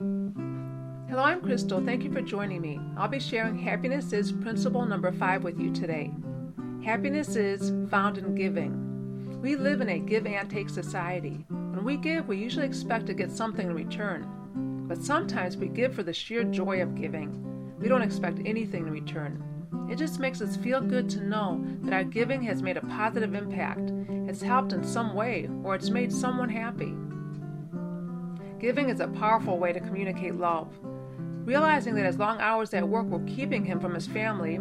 Hello, I'm Crystal. Thank you for joining me. I'll be sharing Happiness is Principle number five with you today. Happiness is found in giving. We live in a give and take society. When we give, we usually expect to get something in return. But sometimes we give for the sheer joy of giving. We don't expect anything in return. It just makes us feel good to know that our giving has made a positive impact, it's helped in some way, or it's made someone happy. Giving is a powerful way to communicate love. Realizing that his long hours at work were keeping him from his family,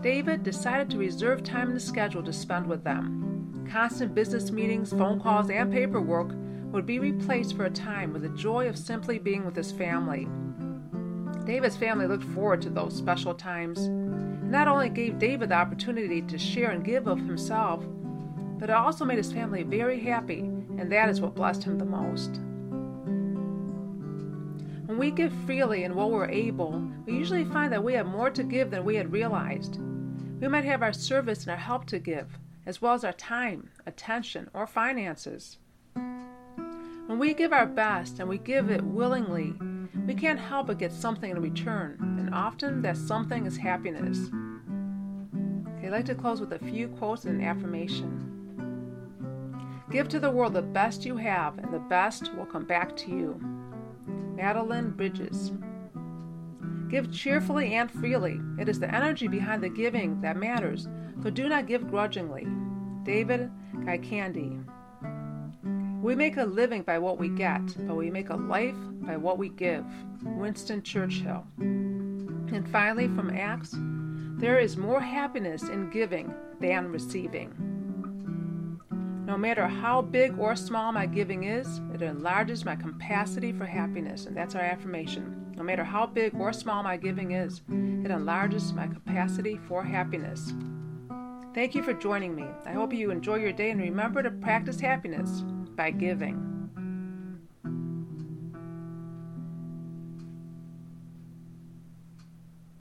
David decided to reserve time in the schedule to spend with them. Constant business meetings, phone calls, and paperwork would be replaced for a time with the joy of simply being with his family. David's family looked forward to those special times. Not only gave David the opportunity to share and give of himself, but it also made his family very happy, and that is what blessed him the most. When we give freely and while we're able, we usually find that we have more to give than we had realized. We might have our service and our help to give, as well as our time, attention, or finances. When we give our best and we give it willingly, we can't help but get something in return, and often that something is happiness. Okay, I'd like to close with a few quotes and an affirmation. Give to the world the best you have, and the best will come back to you. Madeline Bridges. Give cheerfully and freely. It is the energy behind the giving that matters, so do not give grudgingly. David Gaikiandi. We make a living by what we get, but we make a life by what we give. Winston Churchill. And finally, from Acts, there is more happiness in giving than receiving. No matter how big or small my giving is, it enlarges my capacity for happiness. And that's our affirmation. No matter how big or small my giving is, it enlarges my capacity for happiness. Thank you for joining me. I hope you enjoy your day and remember to practice happiness by giving.